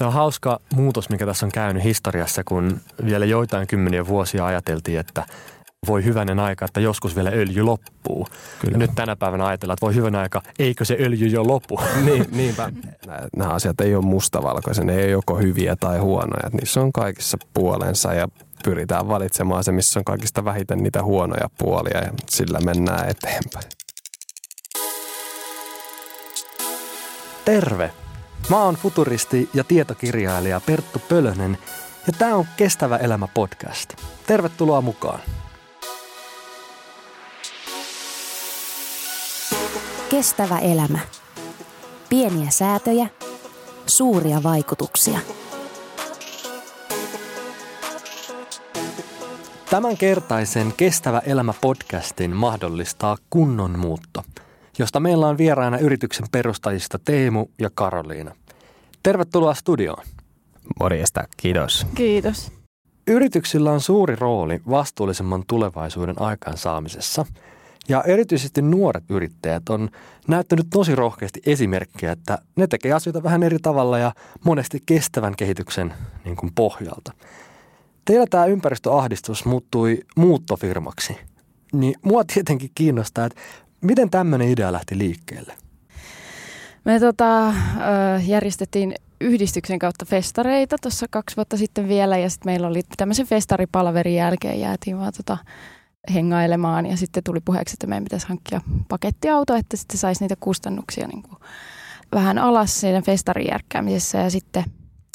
Se on hauska muutos, mikä tässä on käynyt historiassa, kun vielä joitain kymmeniä vuosia ajateltiin, että voi hyvänen aika, että joskus vielä öljy loppuu. Kyllä. Nyt tänä päivänä ajatellaan, että voi hyvän aika, eikö se öljy jo lopu? Niin, niinpä. Nämä asiat ei ole mustavalkoisia, ne ei ole joko hyviä tai huonoja. Niissä on kaikissa puolensa ja pyritään valitsemaan se, missä on kaikista vähiten niitä huonoja puolia ja sillä mennään eteenpäin. Terve! Mä oon futuristi ja tietokirjailija Perttu Pölönen ja tämä on Kestävä elämä podcast. Tervetuloa mukaan! Kestävä elämä. Pieniä säätöjä, suuria vaikutuksia. Tämänkertaisen Kestävä elämä podcastin mahdollistaa kunnon muutto, josta meillä on vieraana yrityksen perustajista Teemu ja Karoliina. Tervetuloa studioon. Morjesta, kiitos. Kiitos. Yrityksillä on suuri rooli vastuullisemman tulevaisuuden aikaansaamisessa – ja erityisesti nuoret yrittäjät on näyttänyt tosi rohkeasti esimerkkejä, että ne tekee asioita vähän eri tavalla ja monesti kestävän kehityksen niin kuin pohjalta. Teillä tämä ympäristöahdistus muuttui muuttofirmaksi. Niin mua tietenkin kiinnostaa, että miten tämmöinen idea lähti liikkeelle? Me tota, järjestettiin yhdistyksen kautta festareita tuossa kaksi vuotta sitten vielä ja sitten meillä oli tämmöisen festaripalverin jälkeen jäätiin vaan tota, hengailemaan ja sitten tuli puheeksi, että meidän pitäisi hankkia pakettiauto, että sitten saisi niitä kustannuksia niin kuin vähän alas siinä festarin järkkäämisessä ja sitten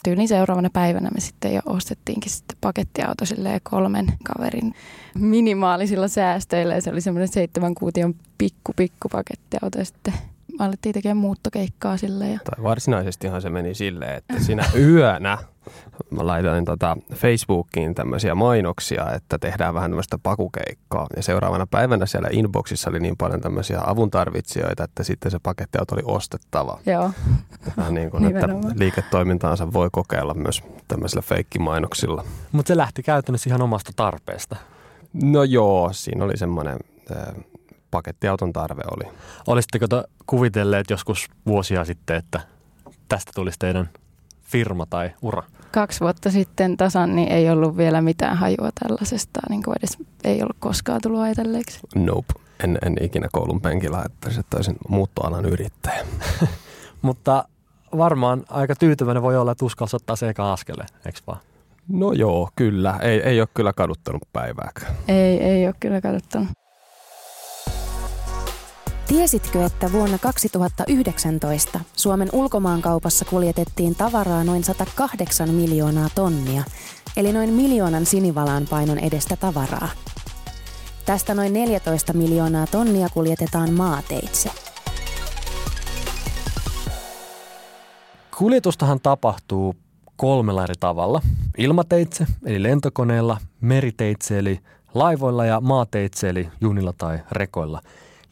tyyliin seuraavana päivänä me sitten jo ostettiinkin sitten pakettiauto kolmen kaverin minimaalisilla säästöillä ja se oli semmoinen seitsemän kuution pikku pikku pakettiauto ja sitten alettiin tekemään muuttokeikkaa sille. Ja... Tai varsinaisestihan se meni silleen, että sinä yönä mä laitoin tota Facebookiin tämmöisiä mainoksia, että tehdään vähän tämmöistä pakukeikkaa. Ja seuraavana päivänä siellä inboxissa oli niin paljon tämmöisiä avuntarvitsijoita, että sitten se pakettiauto oli ostettava. Joo. Vähän niin kuin, että liiketoimintaansa voi kokeilla myös tämmöisillä feikkimainoksilla. Mutta se lähti käytännössä ihan omasta tarpeesta. No joo, siinä oli semmoinen pakettiauton tarve oli. Olisitteko kuvitelleet joskus vuosia sitten, että tästä tulisi teidän firma tai ura? Kaksi vuotta sitten tasan niin ei ollut vielä mitään hajua tällaisesta, niin kuin edes ei ollut koskaan tullut ajatelleeksi. Nope. En, en ikinä koulun penkillä ajattelisin, että olisin muuttoalan yrittäjä. Mutta varmaan aika tyytyväinen voi olla, että uskalsi ottaa se eka askele, eikö vaan? No joo, kyllä. Ei, ei ole kyllä kaduttanut päivääkään. Ei, ei ole kyllä kaduttanut. Tiesitkö, että vuonna 2019 Suomen ulkomaankaupassa kuljetettiin tavaraa noin 108 miljoonaa tonnia, eli noin miljoonan sinivalaan painon edestä tavaraa? Tästä noin 14 miljoonaa tonnia kuljetetaan maateitse. Kuljetustahan tapahtuu kolmella eri tavalla. Ilmateitse, eli lentokoneella, meriteitse, eli laivoilla ja maateitse, eli junilla tai rekoilla.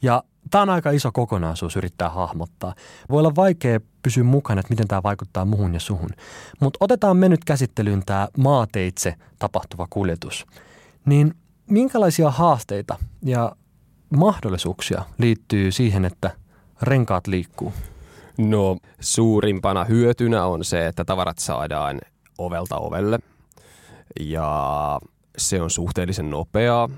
Ja Tämä on aika iso kokonaisuus yrittää hahmottaa. Voi olla vaikea pysyä mukana, että miten tämä vaikuttaa muhun ja suhun. Mutta otetaan me nyt käsittelyyn tämä maateitse tapahtuva kuljetus. Niin minkälaisia haasteita ja mahdollisuuksia liittyy siihen, että renkaat liikkuu? No suurimpana hyötynä on se, että tavarat saadaan ovelta ovelle ja se on suhteellisen nopeaa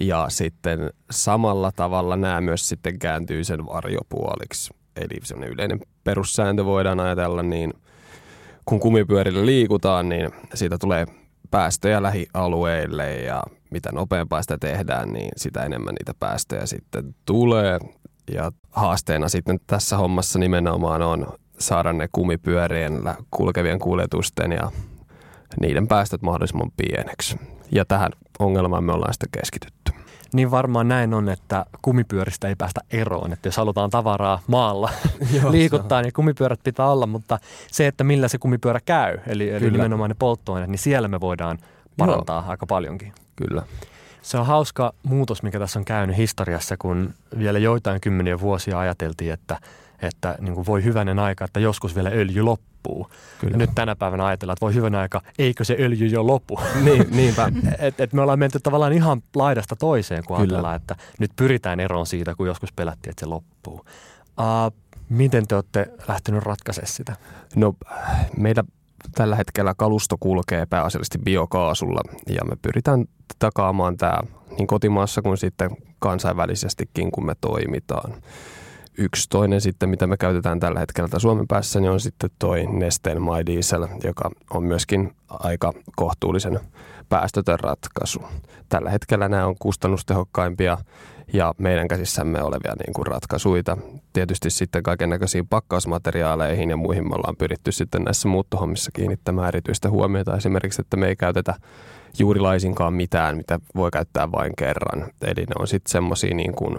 ja sitten samalla tavalla nämä myös sitten kääntyy sen varjopuoliksi. Eli semmoinen yleinen perussääntö voidaan ajatella, niin kun kumipyörillä liikutaan, niin siitä tulee päästöjä lähialueille ja mitä nopeampaa sitä tehdään, niin sitä enemmän niitä päästöjä sitten tulee. Ja haasteena sitten tässä hommassa nimenomaan on saada ne kumipyörien kulkevien kuljetusten ja niiden päästöt mahdollisimman pieneksi. Ja tähän ongelmaan me ollaan sitten keskitytty. Niin varmaan näin on, että kumipyöristä ei päästä eroon. Että jos halutaan tavaraa maalla liikuttaa, niin kumipyörät pitää olla, mutta se, että millä se kumipyörä käy, eli, eli nimenomaan ne polttoaineet, niin siellä me voidaan parantaa Joo. aika paljonkin. Kyllä. Se on hauska muutos, mikä tässä on käynyt historiassa, kun vielä joitain kymmeniä vuosia ajateltiin, että, että niin kuin voi hyvänen aika, että joskus vielä öljy loppuu loppuu. Kyllä. Ja nyt tänä päivänä ajatellaan, että voi hyvän aika, eikö se öljy jo lopu? Niin, niinpä. et, et me ollaan menty tavallaan ihan laidasta toiseen, kun Kyllä. ajatellaan, että nyt pyritään eroon siitä, kun joskus pelättiin, että se loppuu. Uh, Miten te olette lähtenyt ratkaisemaan sitä? No meillä tällä hetkellä kalusto kulkee pääasiallisesti biokaasulla ja me pyritään takaamaan tämä niin kotimaassa kuin sitten kansainvälisestikin, kun me toimitaan. Yksi toinen sitten, mitä me käytetään tällä hetkellä Suomen päässä, niin on sitten toi Nesteen My Diesel, joka on myöskin aika kohtuullisen päästötön ratkaisu. Tällä hetkellä nämä on kustannustehokkaimpia ja meidän käsissämme olevia niin kuin ratkaisuita. Tietysti sitten kaiken näköisiin pakkausmateriaaleihin ja muihin me ollaan pyritty sitten näissä muuttohommissa kiinnittämään erityistä huomiota. Esimerkiksi, että me ei käytetä juuri laisinkaan mitään, mitä voi käyttää vain kerran. Eli ne on sitten semmoisia niin kuin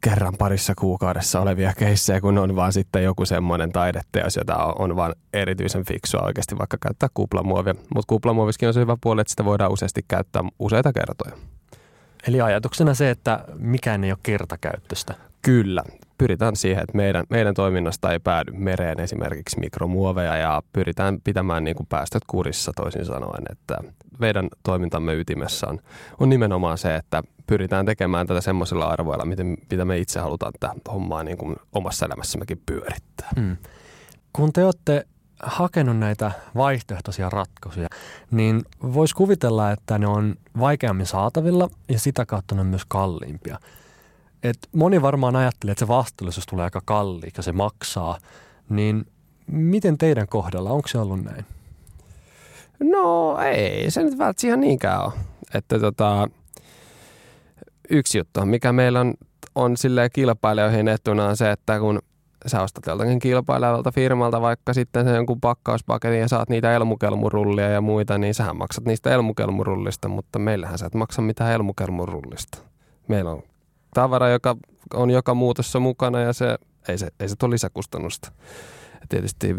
kerran parissa kuukaudessa olevia keissejä, kun on vaan sitten joku semmoinen taideteos, jota on vaan erityisen fiksua oikeasti vaikka käyttää kuplamuovia. Mutta kuplamuoviskin on se hyvä puoli, että sitä voidaan useasti käyttää useita kertoja. Eli ajatuksena se, että mikään ei ole kertakäyttöistä. Kyllä. Pyritään siihen, että meidän, meidän toiminnasta ei päädy mereen esimerkiksi mikromuoveja ja pyritään pitämään niin kuin päästöt kurissa toisin sanoen. Että meidän toimintamme ytimessä on, on nimenomaan se, että pyritään tekemään tätä semmoisilla arvoilla, miten, mitä me itse halutaan tätä hommaa niin kuin omassa elämässämmekin pyörittää. Mm. Kun te olette hakenut näitä vaihtoehtoisia ratkaisuja, niin voisi kuvitella, että ne on vaikeammin saatavilla ja sitä kautta ne on myös kalliimpia. Et moni varmaan ajattelee, että se vastuullisuus tulee aika kalliiksi ja se maksaa, niin miten teidän kohdalla, onko se ollut näin? No ei se nyt välttämättä ihan niinkään ole. Että tota, yksi juttu, mikä meillä on, on kilpailijoihin etuna on se, että kun sä ostat joltakin kilpailevalta firmalta vaikka sitten sen jonkun pakkauspaketin ja saat niitä elmukelmurullia ja muita, niin sähän maksat niistä elmukelmurullista, mutta meillähän sä et maksa mitään elmukelmurullista. Meillä on tavara, joka on joka muutossa mukana ja se ei se, ei se ole lisäkustannusta. Tietysti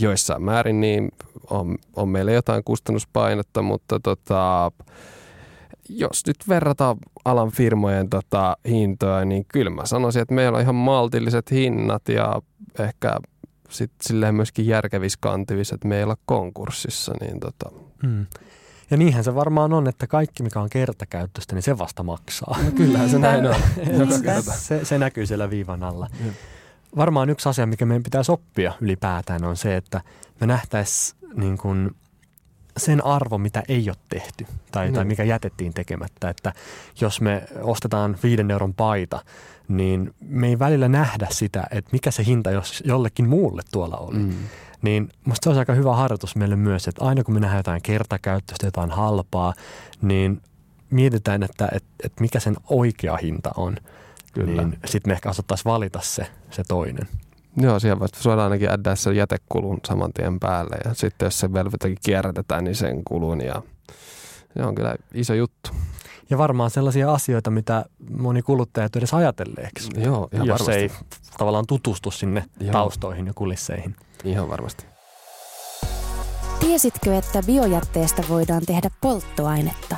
joissain määrin niin on, on meillä jotain kustannuspainetta, mutta tota, jos nyt verrataan alan firmojen tota, hintoja, niin kyllä mä sanoisin, että meillä on ihan maltilliset hinnat ja ehkä sitten silleen myöskin järkevissä kantivissa, että meillä on konkurssissa. Niin tota. hmm. Ja niinhän se varmaan on, että kaikki mikä on kertakäyttöistä, niin se vasta maksaa. No kyllähän se näin on. se, se näkyy siellä viivan alla. Hmm. Varmaan yksi asia, mikä meidän pitää oppia ylipäätään on se, että me nähtäisiin niin kuin sen arvo, mitä ei ole tehty tai, no. tai mikä jätettiin tekemättä. Että jos me ostetaan viiden euron paita, niin me ei välillä nähdä sitä, että mikä se hinta jos jollekin muulle tuolla oli. Mm. Niin musta se on aika hyvä harjoitus meille myös, että aina kun me nähdään jotain kertakäyttöistä, jotain halpaa, niin mietitään, että, että, että mikä sen oikea hinta on. Kyllä. Niin sitten me ehkä osattaisiin valita se, se toinen. Joo, siihen voisi suoraan ainakin addää sen jätekulun saman tien päälle. Ja sitten jos se velvoitakin kierrätetään, niin sen kulun. Ja se on kyllä iso juttu. Ja varmaan sellaisia asioita, mitä moni kuluttaja ei edes ajatelleeksi. Joo, ihan jos varmasti. ei tavallaan tutustu sinne Joo. taustoihin ja kulisseihin. Ihan varmasti. Tiesitkö, että biojätteestä voidaan tehdä polttoainetta?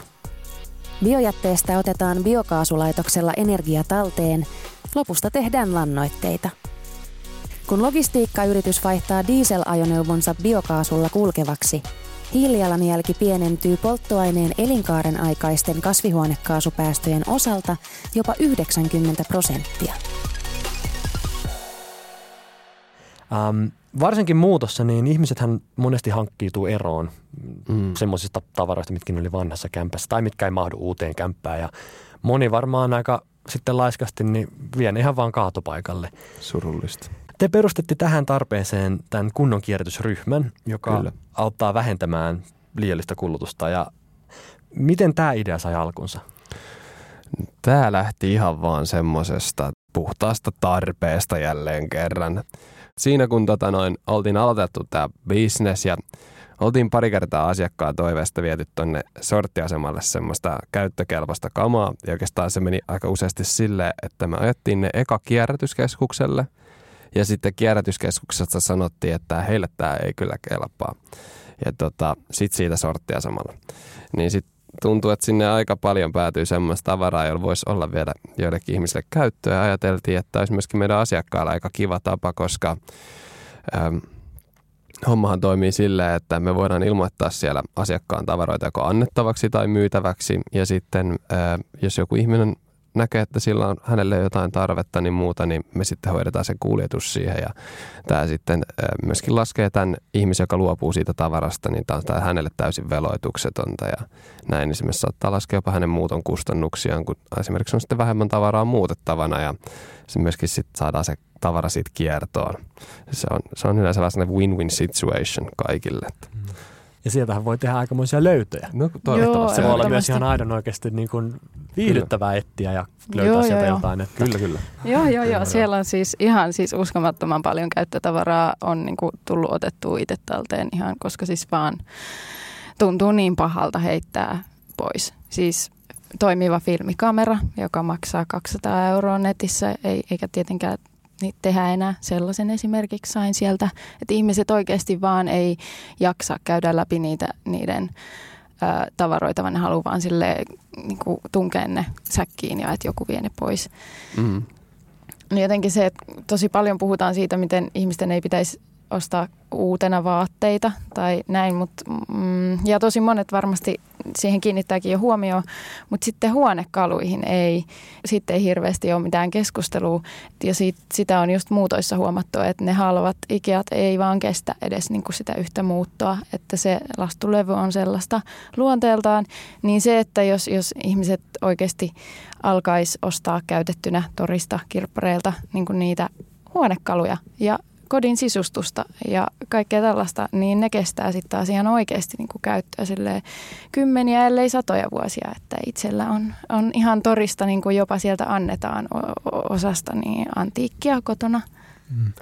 Biojätteestä otetaan biokaasulaitoksella energia talteen, lopusta tehdään lannoitteita – kun logistiikkayritys vaihtaa dieselajoneuvonsa biokaasulla kulkevaksi, hiilijalanjälki pienentyy polttoaineen elinkaaren aikaisten kasvihuonekaasupäästöjen osalta jopa 90 prosenttia. Um, varsinkin muutossa, niin ihmisethän monesti hankkiituu eroon mm. semmoisista tavaroista, mitkä oli vanhassa kämpässä tai mitkä ei mahdu uuteen kämppään. Ja moni varmaan aika sitten laiskasti niin vien ihan vaan kaatopaikalle. Surullista. Te perustitte tähän tarpeeseen tämän kunnon kierrätysryhmän, joka Kyllä. auttaa vähentämään liiallista kulutusta. Ja miten tämä idea sai alkunsa? Tämä lähti ihan vaan semmoisesta puhtaasta tarpeesta jälleen kerran. Siinä kun tota noin, oltiin aloitettu tämä business ja oltiin pari kertaa asiakkaan toiveesta viety tuonne sorttiasemalle semmoista käyttökelpoista kamaa. Ja oikeastaan se meni aika useasti silleen, että me ajettiin ne eka kierrätyskeskukselle – ja sitten kierrätyskeskuksesta sanottiin, että heille tämä ei kyllä kelpaa. Ja tota, sitten siitä sorttia samalla. Niin sitten tuntuu, että sinne aika paljon päätyy semmoista tavaraa, jolla voisi olla vielä joillekin ihmisille käyttöä. Ajateltiin, että olisi myöskin meidän asiakkailla aika kiva tapa, koska ähm, hommahan toimii silleen, että me voidaan ilmoittaa siellä asiakkaan tavaroita joko annettavaksi tai myytäväksi. Ja sitten äh, jos joku ihminen näkee, että sillä on hänelle jotain tarvetta, niin muuta, niin me sitten hoidetaan se kuljetus siihen. Ja tämä sitten myöskin laskee tämän ihmisen, joka luopuu siitä tavarasta, niin tämä on hänelle täysin veloituksetonta ja näin. Niin se myös saattaa laskea jopa hänen muuton kustannuksiaan, kun esimerkiksi on sitten vähemmän tavaraa muutettavana ja se myöskin sitten saadaan se tavara siitä kiertoon. Se on, se on yleensä sellainen win-win situation kaikille. Mm. Ja sieltähän voi tehdä aikamoisia löytöjä. No, toivottavasti. Se voi olla myös ihan aidon oikeasti niin kuin viihdyttävää etsiä ja löytää joo, sieltä joo, jotain. Että... Kyllä, kyllä. Joo, joo, joo. Siellä on siis ihan siis uskomattoman paljon käyttötavaraa on niin kuin tullut otettua itse talteen ihan, koska siis vaan tuntuu niin pahalta heittää pois. Siis toimiva filmikamera, joka maksaa 200 euroa netissä, ei, eikä tietenkään niin tehdä enää sellaisen esimerkiksi sain sieltä, että ihmiset oikeasti vaan ei jaksa käydä läpi niitä, niiden ä, tavaroita, vaan ne haluaa vaan sille niin tunkea ne säkkiin ja että joku vie ne pois. Mm. Niin jotenkin se, että tosi paljon puhutaan siitä, miten ihmisten ei pitäisi ostaa uutena vaatteita tai näin, mutta mm, ja tosi monet varmasti siihen kiinnittääkin jo huomioon, mutta sitten huonekaluihin ei, sitten ei hirveästi ole mitään keskustelua. Ja siitä, sitä on just muutoissa huomattu, että ne halvat Ikeat ei vaan kestä edes niin kuin sitä yhtä muuttoa, että se lastulevy on sellaista luonteeltaan, niin se, että jos, jos ihmiset oikeasti alkaisi ostaa käytettynä torista kirppareilta niin kuin niitä huonekaluja ja kodin sisustusta ja kaikkea tällaista, niin ne kestää sitten taas ihan oikeasti niin kuin käyttöä kymmeniä, ellei satoja vuosia, että itsellä on, on ihan torista niin kuin jopa sieltä annetaan osasta niin antiikkia kotona. Mm.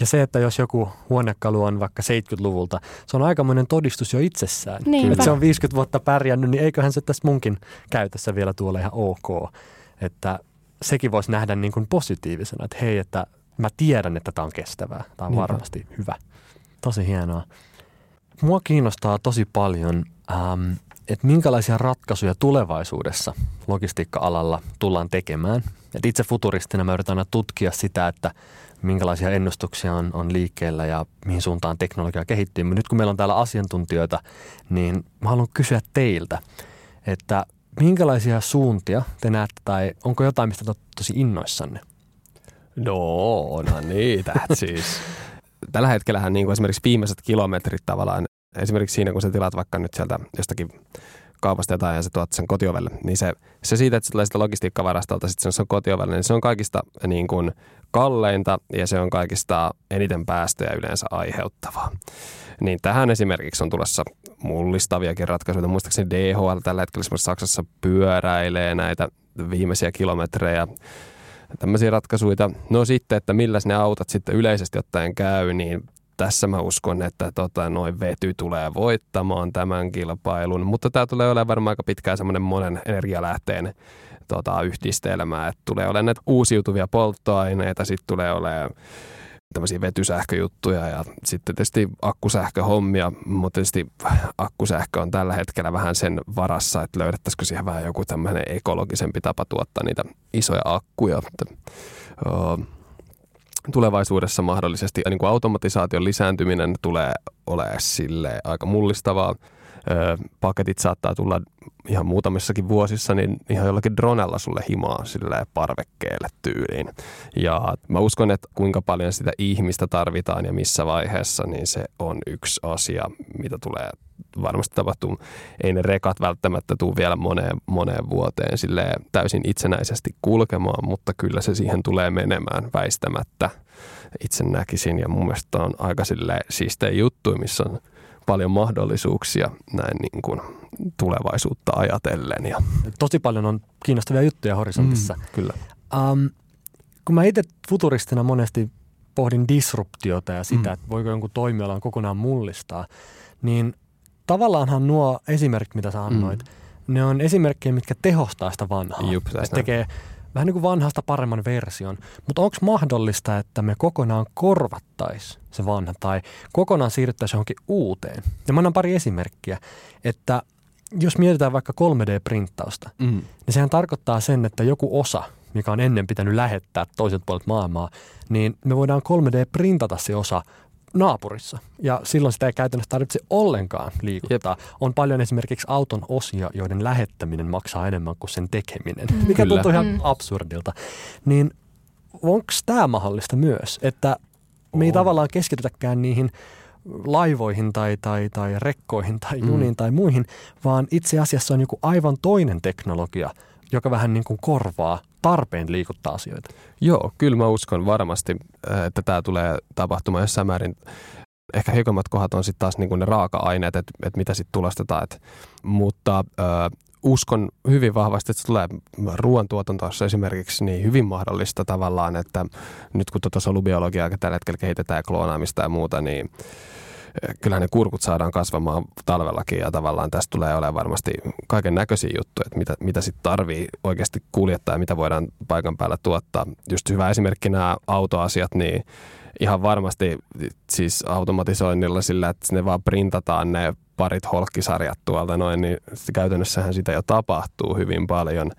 Ja se, että jos joku huonekalu on vaikka 70-luvulta, se on aikamoinen todistus jo itsessään. Että se on 50 vuotta pärjännyt, niin eiköhän se tässä munkin käytössä vielä tuolla ihan ok. Että sekin voisi nähdä niin kuin positiivisena, että hei, että mä tiedän, että tämä on kestävää. Tämä on Niinpä. varmasti hyvä. Tosi hienoa. Mua kiinnostaa tosi paljon, ähm, että minkälaisia ratkaisuja tulevaisuudessa logistiikka-alalla tullaan tekemään. Et itse futuristina mä yritän aina tutkia sitä, että minkälaisia ennustuksia on, on liikkeellä ja mihin suuntaan teknologia kehittyy. Mutta nyt kun meillä on täällä asiantuntijoita, niin mä haluan kysyä teiltä, että minkälaisia suuntia te näette tai onko jotain, mistä te tosi innoissanne? No, onhan niitä siis. Tällä hetkellähän niin kuin esimerkiksi viimeiset kilometrit tavallaan, esimerkiksi siinä kun sä tilaat vaikka nyt sieltä jostakin kaupasta jotain ja sä tuot sen kotiovelle, niin se, se siitä, että se tulee sitä logistiikkavarastolta sitten sen kotiovelle, niin se on kaikista niin kuin kalleinta ja se on kaikista eniten päästöjä yleensä aiheuttavaa. Niin tähän esimerkiksi on tulossa mullistaviakin ratkaisuja. Muistaakseni DHL tällä hetkellä Saksassa pyöräilee näitä viimeisiä kilometrejä tämmöisiä ratkaisuja. No sitten, että millä ne autot sitten yleisesti ottaen käy, niin tässä mä uskon, että tota, noin vety tulee voittamaan tämän kilpailun, mutta tämä tulee olemaan varmaan aika pitkään semmoinen monen energialähteen tota, yhdistelmä, että tulee olemaan näitä uusiutuvia polttoaineita, sitten tulee olemaan tämmöisiä vetysähköjuttuja ja sitten tietysti akkusähköhommia, mutta tietysti akkusähkö on tällä hetkellä vähän sen varassa, että löydettäisikö siihen vähän joku tämmöinen ekologisempi tapa tuottaa niitä isoja akkuja. Tulevaisuudessa mahdollisesti niin kuin automatisaation lisääntyminen tulee olemaan sille aika mullistavaa paketit saattaa tulla ihan muutamissakin vuosissa, niin ihan jollakin dronella sulle himaa sille parvekkeelle tyyliin. Ja mä uskon, että kuinka paljon sitä ihmistä tarvitaan ja missä vaiheessa, niin se on yksi asia, mitä tulee varmasti tapahtuu. Ei ne rekat välttämättä tule vielä moneen, moneen vuoteen sille täysin itsenäisesti kulkemaan, mutta kyllä se siihen tulee menemään väistämättä itse näkisin. Ja mun mielestä on aika sille siistejä juttu, missä on paljon mahdollisuuksia näin niin kuin tulevaisuutta ajatellen. Ja. Tosi paljon on kiinnostavia juttuja horisontissa. Mm, kyllä. Um, kun mä itse futuristina monesti pohdin disruptiota ja sitä, mm. että voiko jonkun toimialan kokonaan mullistaa, niin tavallaanhan nuo esimerkit, mitä sä annoit, mm. ne on esimerkkejä, mitkä tehostaa sitä vanhaa. Jup, tekee vähän niin kuin vanhasta paremman version. Mutta onko mahdollista, että me kokonaan korvattaisi se vanha tai kokonaan siirryttäisiin johonkin uuteen? Ja mä annan pari esimerkkiä, että jos mietitään vaikka 3D-printtausta, mm. niin sehän tarkoittaa sen, että joku osa, mikä on ennen pitänyt lähettää toiset puolet maailmaa, niin me voidaan 3D-printata se osa naapurissa. Ja silloin sitä ei käytännössä tarvitse ollenkaan liikuttaa. Jep. On paljon esimerkiksi auton osia, joiden lähettäminen maksaa enemmän kuin sen tekeminen, mm. mikä Kyllä. tuntuu ihan mm. absurdilta. Niin onko tämä mahdollista myös, että me ei tavallaan keskitytäkään niihin laivoihin tai, tai, tai rekkoihin tai mm. juniin mm. tai muihin, vaan itse asiassa on joku aivan toinen teknologia, joka vähän niin kuin korvaa tarpeen liikuttaa asioita. Joo, kyllä mä uskon varmasti, äh, että tämä tulee tapahtumaan jossain määrin. Ehkä heikommat kohdat on sitten taas niin kuin ne raaka-aineet, että, että mitä sitten tulostetaan. Et, mutta äh, uskon hyvin vahvasti, että se tulee ruoantuotantossa esimerkiksi niin hyvin mahdollista tavallaan, että nyt kun tuota solubiologiaa tällä hetkellä kehitetään ja kloonaamista ja muuta, niin kyllähän ne kurkut saadaan kasvamaan talvellakin ja tavallaan tästä tulee olemaan varmasti kaiken näköisiä juttuja, että mitä, mitä sitten tarvii oikeasti kuljettaa ja mitä voidaan paikan päällä tuottaa. Just hyvä esimerkki nämä autoasiat, niin ihan varmasti siis automatisoinnilla sillä, että ne vaan printataan ne parit holkkisarjat tuolta noin, niin käytännössähän sitä jo tapahtuu hyvin paljon.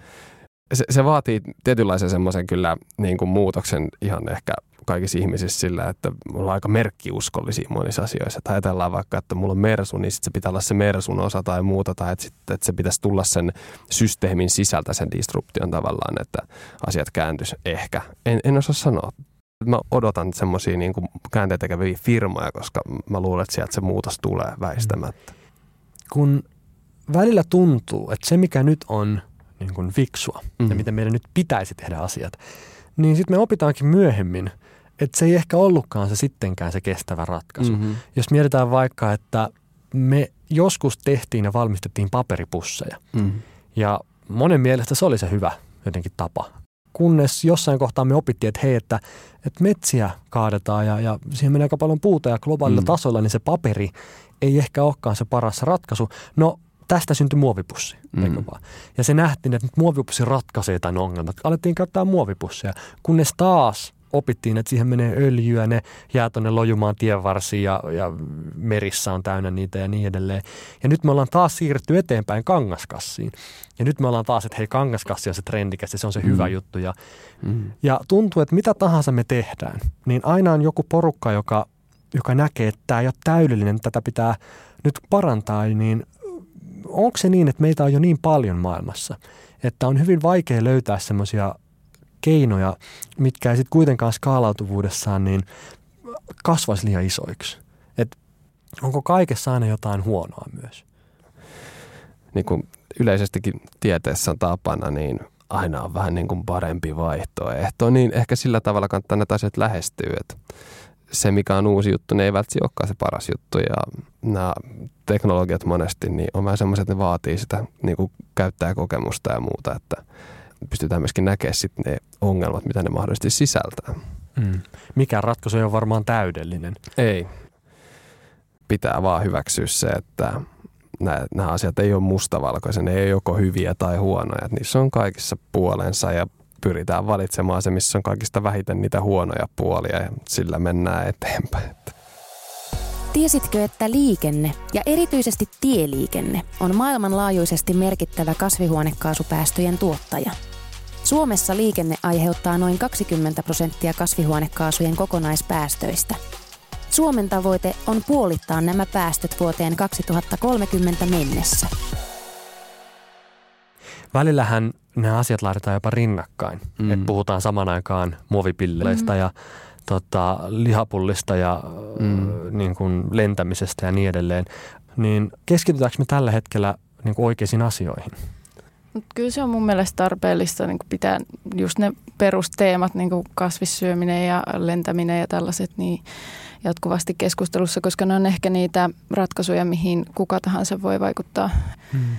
Se, se vaatii tietynlaisen semmoisen kyllä niin kuin muutoksen ihan ehkä kaikissa ihmisissä sillä, että ollaan aika merkkiuskollisia monissa asioissa. Että ajatellaan vaikka, että mulla on Mersu, niin sitten se pitää olla se Mersun osa tai muuta, tai että, sit, että se pitäisi tulla sen systeemin sisältä sen disruption tavallaan, että asiat kääntyisi ehkä. En, en osaa sanoa. Mä odotan semmoisia niin käänteitä tekeviä firmoja, koska mä luulen, että sieltä se muutos tulee väistämättä. Kun välillä tuntuu, että se mikä nyt on niin kuin fiksua mm. ja miten meidän nyt pitäisi tehdä asiat, niin sitten me opitaankin myöhemmin, että se ei ehkä ollutkaan se sittenkään se kestävä ratkaisu. Mm-hmm. Jos mietitään vaikka, että me joskus tehtiin ja valmistettiin paperipusseja. Mm-hmm. Ja monen mielestä se oli se hyvä jotenkin tapa. Kunnes jossain kohtaa me opittiin, että hei, että, että metsiä kaadetaan ja, ja siihen menee aika paljon puuta ja globaalilla mm. tasolla, niin se paperi ei ehkä olekaan se paras ratkaisu. No tästä syntyi muovipussi. Mm. Ja se nähtiin, että muovipussi ratkaisee tämän ongelman. Alettiin käyttää muovipusseja, kunnes taas opittiin, että siihen menee öljyä, ne jää tuonne lojumaan tienvarsiin ja, ja merissä on täynnä niitä ja niin edelleen. Ja nyt me ollaan taas siirrytty eteenpäin kangaskassiin. Ja nyt me ollaan taas, että hei kangaskassi on se trendikäs ja se on se mm. hyvä juttu. Ja, mm. ja tuntuu, että mitä tahansa me tehdään, niin aina on joku porukka, joka, joka näkee, että tämä ei ole täydellinen, tätä pitää nyt parantaa, niin onko se niin, että meitä on jo niin paljon maailmassa, että on hyvin vaikea löytää semmoisia keinoja, mitkä ei sitten kuitenkaan skaalautuvuudessaan niin kasvaisi liian isoiksi. Et onko kaikessa aina jotain huonoa myös? Niin kuin yleisestikin tieteessä on tapana, niin aina on vähän niin kuin parempi vaihtoehto. Niin ehkä sillä tavalla kannattaa näitä asiat lähestyä, että se, mikä on uusi juttu, ne ei välttämättä olekaan se paras juttu. Ja nämä teknologiat monesti niin on vähän semmoiset, että ne vaatii sitä niin kuin käyttäjäkokemusta ja muuta, että pystytään myöskin näkemään sitten ne ongelmat, mitä ne mahdollisesti sisältää. Mm. Mikä ratkaisu ei ole varmaan täydellinen. Ei. Pitää vaan hyväksyä se, että nämä, nämä asiat ei ole mustavalkoisia, ne ei ole joko hyviä tai huonoja. Niissä on kaikissa puolensa ja pyritään valitsemaan se, missä on kaikista vähiten niitä huonoja puolia ja sillä mennään eteenpäin. Tiesitkö, että liikenne ja erityisesti tieliikenne on maailmanlaajuisesti merkittävä kasvihuonekaasupäästöjen tuottaja? Suomessa liikenne aiheuttaa noin 20 prosenttia kasvihuonekaasujen kokonaispäästöistä. Suomen tavoite on puolittaa nämä päästöt vuoteen 2030 mennessä. Välillähän nämä asiat laitetaan jopa rinnakkain. Mm. Et puhutaan saman aikaan muovipilleistä mm. ja tota, lihapullista ja mm. niin kuin lentämisestä ja niin edelleen. Niin keskitytäänkö me tällä hetkellä niin kuin oikeisiin asioihin? Mut kyllä se on mun mielestä tarpeellista niin pitää just ne perusteemat, niin kuin kasvissyöminen ja lentäminen ja tällaiset, niin jatkuvasti keskustelussa, koska ne on ehkä niitä ratkaisuja, mihin kuka tahansa voi vaikuttaa. Hmm.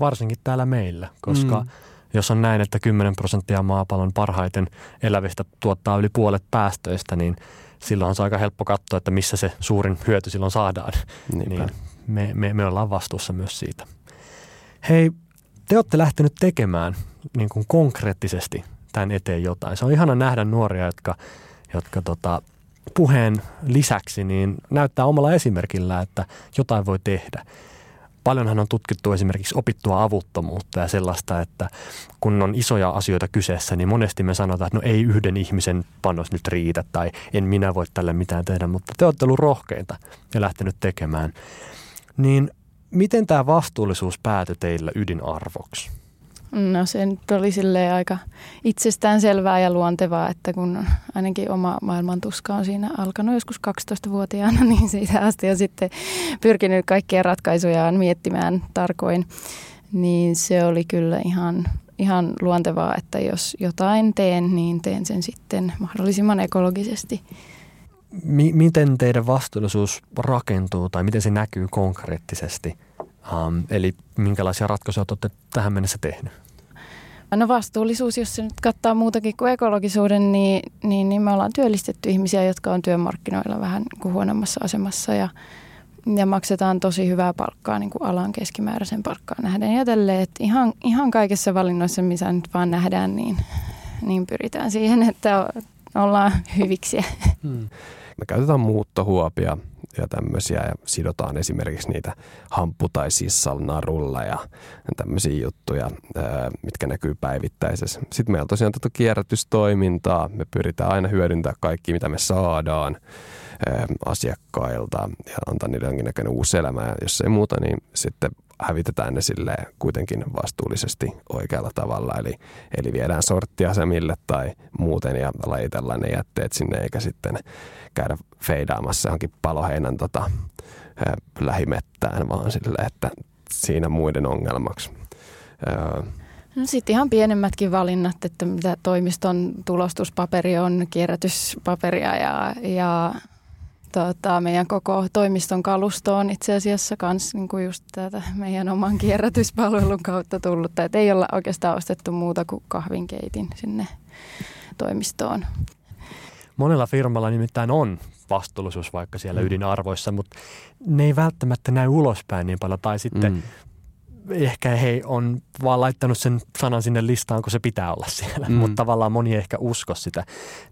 Varsinkin täällä meillä, koska hmm jos on näin, että 10 prosenttia maapallon parhaiten elävistä tuottaa yli puolet päästöistä, niin silloin on se aika helppo katsoa, että missä se suurin hyöty silloin saadaan. Niin me, me, me ollaan vastuussa myös siitä. Hei, te olette lähtenyt tekemään niin kuin konkreettisesti tämän eteen jotain. Se on ihana nähdä nuoria, jotka, jotka tota, puheen lisäksi niin näyttää omalla esimerkillä, että jotain voi tehdä. Paljonhan on tutkittu esimerkiksi opittua avuttomuutta ja sellaista, että kun on isoja asioita kyseessä, niin monesti me sanotaan, että no ei yhden ihmisen panos nyt riitä tai en minä voi tälle mitään tehdä, mutta te olette ollut rohkeita ja lähtenyt tekemään. Niin miten tämä vastuullisuus päätyi teillä ydinarvoksi? No se nyt oli aika itsestään selvää ja luontevaa, että kun ainakin oma maailmantuska on siinä alkanut joskus 12-vuotiaana, niin siitä asti on sitten pyrkinyt kaikkia ratkaisujaan miettimään tarkoin. Niin se oli kyllä ihan, ihan luontevaa, että jos jotain teen, niin teen sen sitten mahdollisimman ekologisesti. M- miten teidän vastuullisuus rakentuu tai miten se näkyy konkreettisesti? Um, eli minkälaisia ratkaisuja olette tähän mennessä tehnyt? No vastuullisuus, jos se nyt kattaa muutakin kuin ekologisuuden, niin, niin, niin me ollaan työllistetty ihmisiä, jotka on työmarkkinoilla vähän kuin huonommassa asemassa ja, ja maksetaan tosi hyvää palkkaa niin kuin alan keskimääräisen palkkaan nähden. Ja tälleen, että ihan, ihan kaikessa valinnoissa, missä nyt vaan nähdään, niin, niin pyritään siihen, että ollaan hyviksiä. Hmm. Me käytetään muuttohuopia ja tämmöisiä ja sidotaan esimerkiksi niitä hamppu- tai sissalnarulla ja tämmöisiä juttuja, mitkä näkyy päivittäisessä. Sitten meillä on tosiaan tätä kierrätystoimintaa. Me pyritään aina hyödyntämään kaikki, mitä me saadaan asiakkailta ja antaa niille jonkinnäköinen uusi elämä. Ja jos ei muuta, niin sitten hävitetään ne sille kuitenkin vastuullisesti oikealla tavalla. Eli, eli viedään sorttiasemille tai muuten ja lajitellaan ne jätteet sinne, eikä sitten käydä feidaamassa johonkin paloheinän tota, lähimettään, vaan sille, että siinä muiden ongelmaksi. No sitten ihan pienemmätkin valinnat, että mitä toimiston tulostuspaperi on, kierrätyspaperia ja, ja tota, meidän koko toimiston kalusto on itse asiassa myös niin kuin just tätä meidän oman kierrätyspalvelun kautta tullut. Että ei olla oikeastaan ostettu muuta kuin kahvinkeitin sinne toimistoon. Monella firmalla nimittäin on vastuullisuus vaikka siellä mm. ydinarvoissa, mutta ne ei välttämättä näy ulospäin niin paljon. Tai sitten mm ehkä he on vaan laittanut sen sanan sinne listaan, kun se pitää olla siellä, mm. mutta tavallaan moni ei ehkä usko sitä.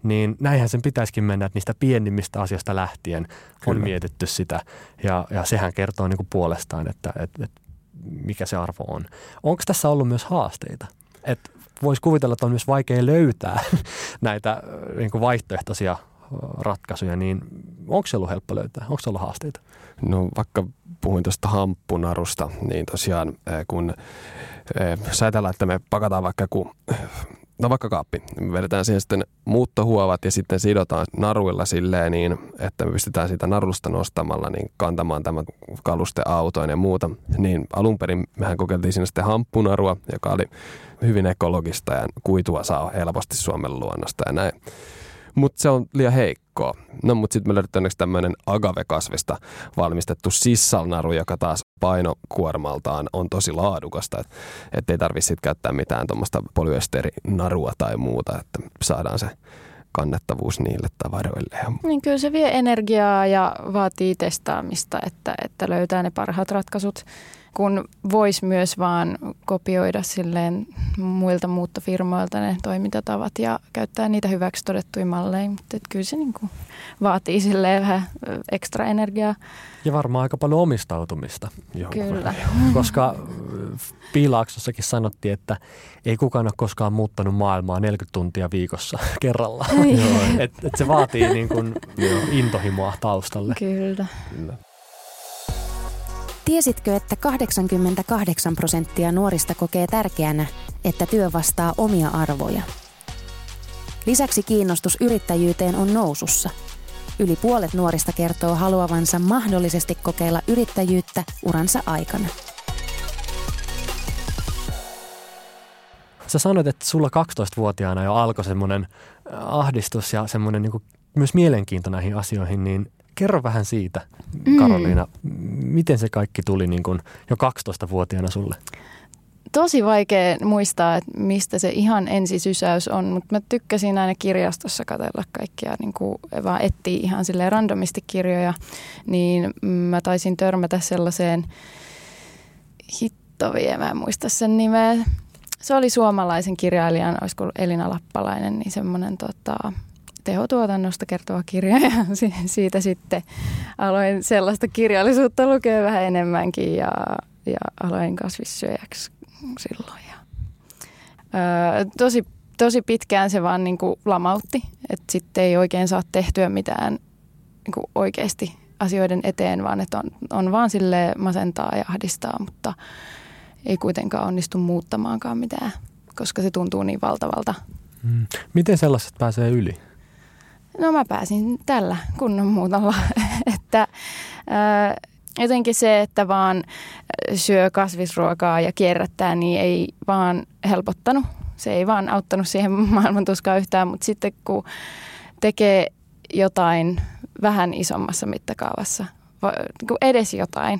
Niin näinhän sen pitäisikin mennä, että niistä pienimmistä asioista lähtien Kyllä. on mietitty sitä ja, ja sehän kertoo niin kuin puolestaan, että, että, että mikä se arvo on. Onko tässä ollut myös haasteita? Että voisi kuvitella, että on myös vaikea löytää näitä niin kuin vaihtoehtoisia ratkaisuja, niin onko se ollut helppo löytää? Onko se ollut haasteita? No vaikka puhuin tuosta hamppunarusta, niin tosiaan eh, kun eh, ajatellaan, että me pakataan vaikka kun no vaikka kaappi, me vedetään siihen sitten muuttohuovat ja sitten sidotaan naruilla silleen niin, että me pystytään siitä narusta nostamalla niin kantamaan tämä kaluste autoon ja muuta. Niin alun perin mehän kokeiltiin siinä sitten hamppunarua, joka oli hyvin ekologista ja kuitua saa helposti Suomen luonnosta ja näin mutta se on liian heikkoa. No mutta sitten me löydettiin onneksi tämmöinen agave-kasvista valmistettu sissalnaru, joka taas painokuormaltaan on tosi laadukasta, että et ei tarvitse käyttää mitään tuommoista polyesterinarua tai muuta, että saadaan se kannettavuus niille tavaroille. Niin kyllä se vie energiaa ja vaatii testaamista, että, että löytää ne parhaat ratkaisut kun voisi myös vaan kopioida silleen muilta muuttofirmoilta ne toimintatavat ja käyttää niitä hyväksi todettuja malleja, mutta kyllä se niin kuin vaatii silleen vähän ekstra energiaa. Ja varmaan aika paljon omistautumista. Kyllä. Koska Piilaaksossakin sanottiin, että ei kukaan ole koskaan muuttanut maailmaa 40 tuntia viikossa kerralla. et, et se vaatii niin kuin intohimoa taustalle. Kyllä. Kyllä. Tiesitkö, että 88 prosenttia nuorista kokee tärkeänä, että työ vastaa omia arvoja? Lisäksi kiinnostus yrittäjyyteen on nousussa. Yli puolet nuorista kertoo haluavansa mahdollisesti kokeilla yrittäjyyttä uransa aikana. Sä sanoit, että sulla 12-vuotiaana jo alkoi semmoinen ahdistus ja semmoinen niin myös mielenkiinto näihin asioihin, niin Kerro vähän siitä, mm. Karoliina. Mm. Miten se kaikki tuli niin kuin jo 12-vuotiaana sulle? Tosi vaikea muistaa, että mistä se ihan ensisysäys on, mutta mä tykkäsin aina kirjastossa katella kaikkia, niin kuin vaan etsiä ihan sille randomisti kirjoja, niin mä taisin törmätä sellaiseen, hitto mä en muista sen nimeä. Se oli suomalaisen kirjailijan, olisiko Elina Lappalainen, niin semmoinen tota, tehotuotannosta kertova kirja ja siitä sitten aloin sellaista kirjallisuutta lukea vähän enemmänkin ja, ja aloin kasvissyöjäksi silloin. Ja, öö, tosi, tosi pitkään se vaan niin kuin lamautti, että sitten ei oikein saa tehtyä mitään niin kuin oikeasti asioiden eteen, vaan että on, on vaan sille masentaa ja ahdistaa, mutta ei kuitenkaan onnistu muuttamaankaan mitään, koska se tuntuu niin valtavalta. Mm. Miten sellaiset pääsee yli? No mä pääsin tällä kunnon muutolla, että ää, jotenkin se, että vaan syö kasvisruokaa ja kierrättää, niin ei vaan helpottanut. Se ei vaan auttanut siihen maailmantuskaan yhtään, mutta sitten kun tekee jotain vähän isommassa mittakaavassa, niin edes jotain,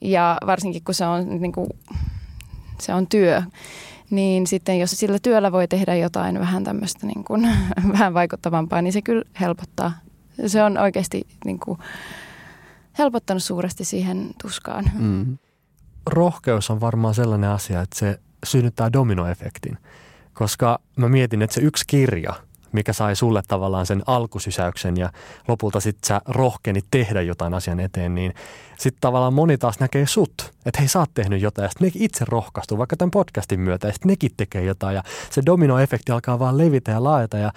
ja varsinkin kun se on, niin kuin, se on työ, niin sitten jos sillä työllä voi tehdä jotain vähän tämmöistä niin kuin, vähän vaikuttavampaa, niin se kyllä helpottaa. Se on oikeasti niin kuin, helpottanut suuresti siihen tuskaan. Mm. Rohkeus on varmaan sellainen asia, että se synnyttää dominoefektin. Koska mä mietin, että se yksi kirja, mikä sai sulle tavallaan sen alkusysäyksen ja lopulta sitten sä rohkenit tehdä jotain asian eteen, niin sitten tavallaan moni taas näkee sut, että hei sä oot tehnyt jotain ja sitten nekin itse rohkaistuu vaikka tämän podcastin myötä ja sitten nekin tekee jotain ja se dominoefekti alkaa vaan levitä ja laajata ja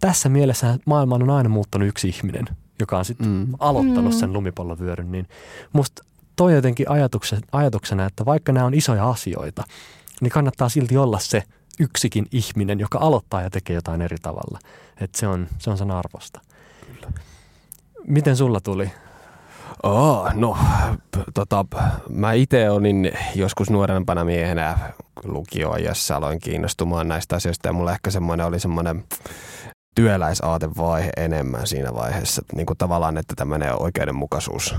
tässä mielessä maailman on aina muuttanut yksi ihminen, joka on sitten mm. aloittanut mm. sen lumipallovyöryn, niin musta toi jotenkin ajatuksena, ajatuksena, että vaikka nämä on isoja asioita, niin kannattaa silti olla se yksikin ihminen, joka aloittaa ja tekee jotain eri tavalla. Että se on, se on sen arvosta. Kyllä. Miten sulla tuli? Oh, no, tota, mä itse olin joskus nuorempana miehenä lukioajassa aloin kiinnostumaan näistä asioista ja mulla ehkä semmoinen oli semmoinen työläisaatevaihe enemmän siinä vaiheessa. Niin kuin tavallaan, että tämmöinen oikeudenmukaisuus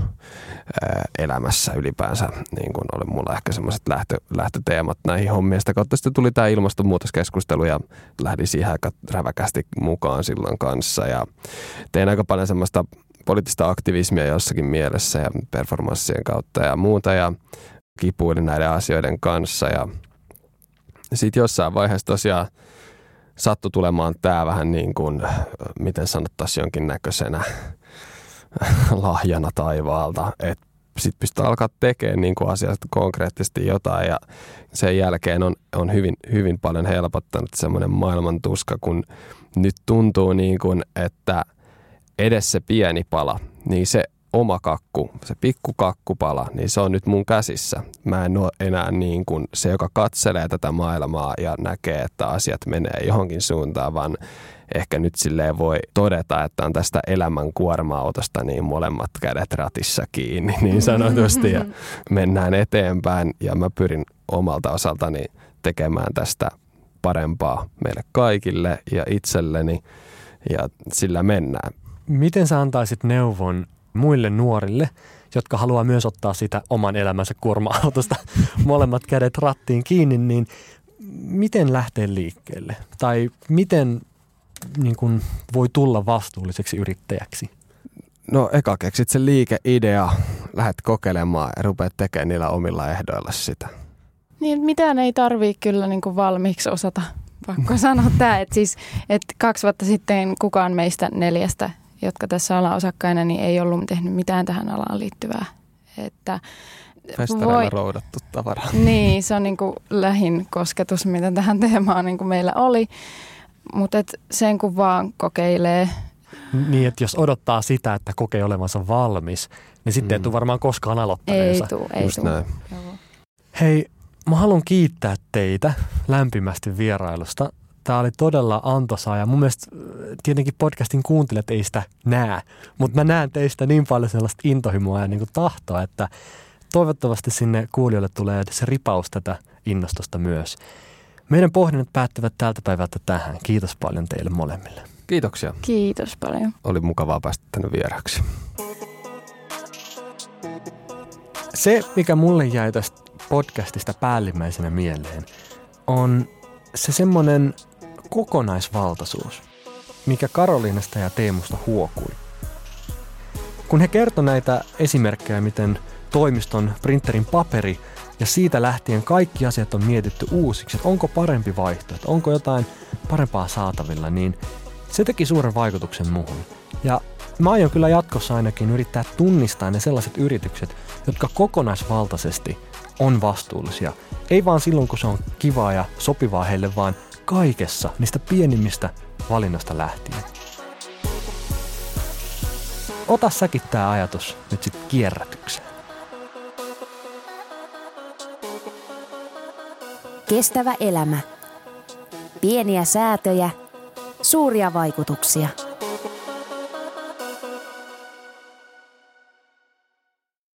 elämässä ylipäänsä niin kuin oli mulla ehkä semmoiset lähtö, lähtöteemat näihin hommiin. Sitä kautta sitten tuli tämä ilmastonmuutoskeskustelu ja lähdin siihen aika räväkästi mukaan silloin kanssa. Ja tein aika paljon semmoista poliittista aktivismia jossakin mielessä ja performanssien kautta ja muuta ja kipuilin näiden asioiden kanssa ja sitten jossain vaiheessa tosiaan sattui tulemaan tämä vähän niin kuin, miten sanottaisiin jonkinnäköisenä lahjana taivaalta, että sitten pystyy alkaa tekemään niin kuin asiasta konkreettisesti jotain ja sen jälkeen on, on hyvin, hyvin paljon helpottanut semmoinen maailman tuska, kun nyt tuntuu niin kuin, että edes se pieni pala, niin se oma kakku, se pikku kakkupala, niin se on nyt mun käsissä. Mä en ole enää niin kuin se, joka katselee tätä maailmaa ja näkee, että asiat menee johonkin suuntaan, vaan ehkä nyt silleen voi todeta, että on tästä elämän kuorma-autosta niin molemmat kädet ratissa kiinni niin sanotusti ja mennään eteenpäin ja mä pyrin omalta osaltani tekemään tästä parempaa meille kaikille ja itselleni ja sillä mennään. Miten sä antaisit neuvon muille nuorille, jotka haluaa myös ottaa sitä oman elämänsä kuorma-autosta molemmat kädet rattiin kiinni, niin miten lähteä liikkeelle? Tai miten niin kuin, voi tulla vastuulliseksi yrittäjäksi? No eka keksit se liikeidea, lähdet kokeilemaan ja rupeat tekemään niillä omilla ehdoilla sitä. Niin, mitään ei tarvii kyllä niin kuin valmiiksi osata. Pakko sanoa tämä, että siis että kaksi vuotta sitten kukaan meistä neljästä jotka tässä ollaan osakkaina, niin ei ollut tehnyt mitään tähän alaan liittyvää. Että voi... roudattu tavara. Niin, se on niin kuin lähin kosketus, mitä tähän teemaan niin kuin meillä oli. Mutta sen kun vaan kokeilee. Niin, että jos odottaa sitä, että kokee olevansa valmis, niin sitten mm. ei tule varmaan koskaan aloittaneensa. Ei tule, ei tule. Hei, mä haluan kiittää teitä lämpimästi vierailusta. Tämä oli todella antoisaa ja mun mielestä äh, tietenkin podcastin kuuntelijat ei sitä näe, mutta mä näen teistä niin paljon sellaista intohimoa ja niin kuin tahtoa, että toivottavasti sinne kuulijoille tulee se ripaus tätä innostusta myös. Meidän pohdinnat päättävät tältä päivältä tähän. Kiitos paljon teille molemmille. Kiitoksia. Kiitos paljon. Oli mukavaa päästä tänne vieraksi. Se, mikä mulle jäi tästä podcastista päällimmäisenä mieleen, on se semmoinen kokonaisvaltaisuus, mikä Karoliinasta ja Teemusta huokui. Kun he kertoi näitä esimerkkejä, miten toimiston printerin paperi ja siitä lähtien kaikki asiat on mietitty uusiksi, että onko parempi vaihtoehto, onko jotain parempaa saatavilla, niin se teki suuren vaikutuksen muuhun. Ja mä aion kyllä jatkossa ainakin yrittää tunnistaa ne sellaiset yritykset, jotka kokonaisvaltaisesti on vastuullisia. Ei vaan silloin, kun se on kivaa ja sopivaa heille, vaan kaikessa, niistä pienimmistä valinnasta lähtien. Ota säkin tämä ajatus nyt sitten kierrätykseen. Kestävä elämä. Pieniä säätöjä, suuria vaikutuksia –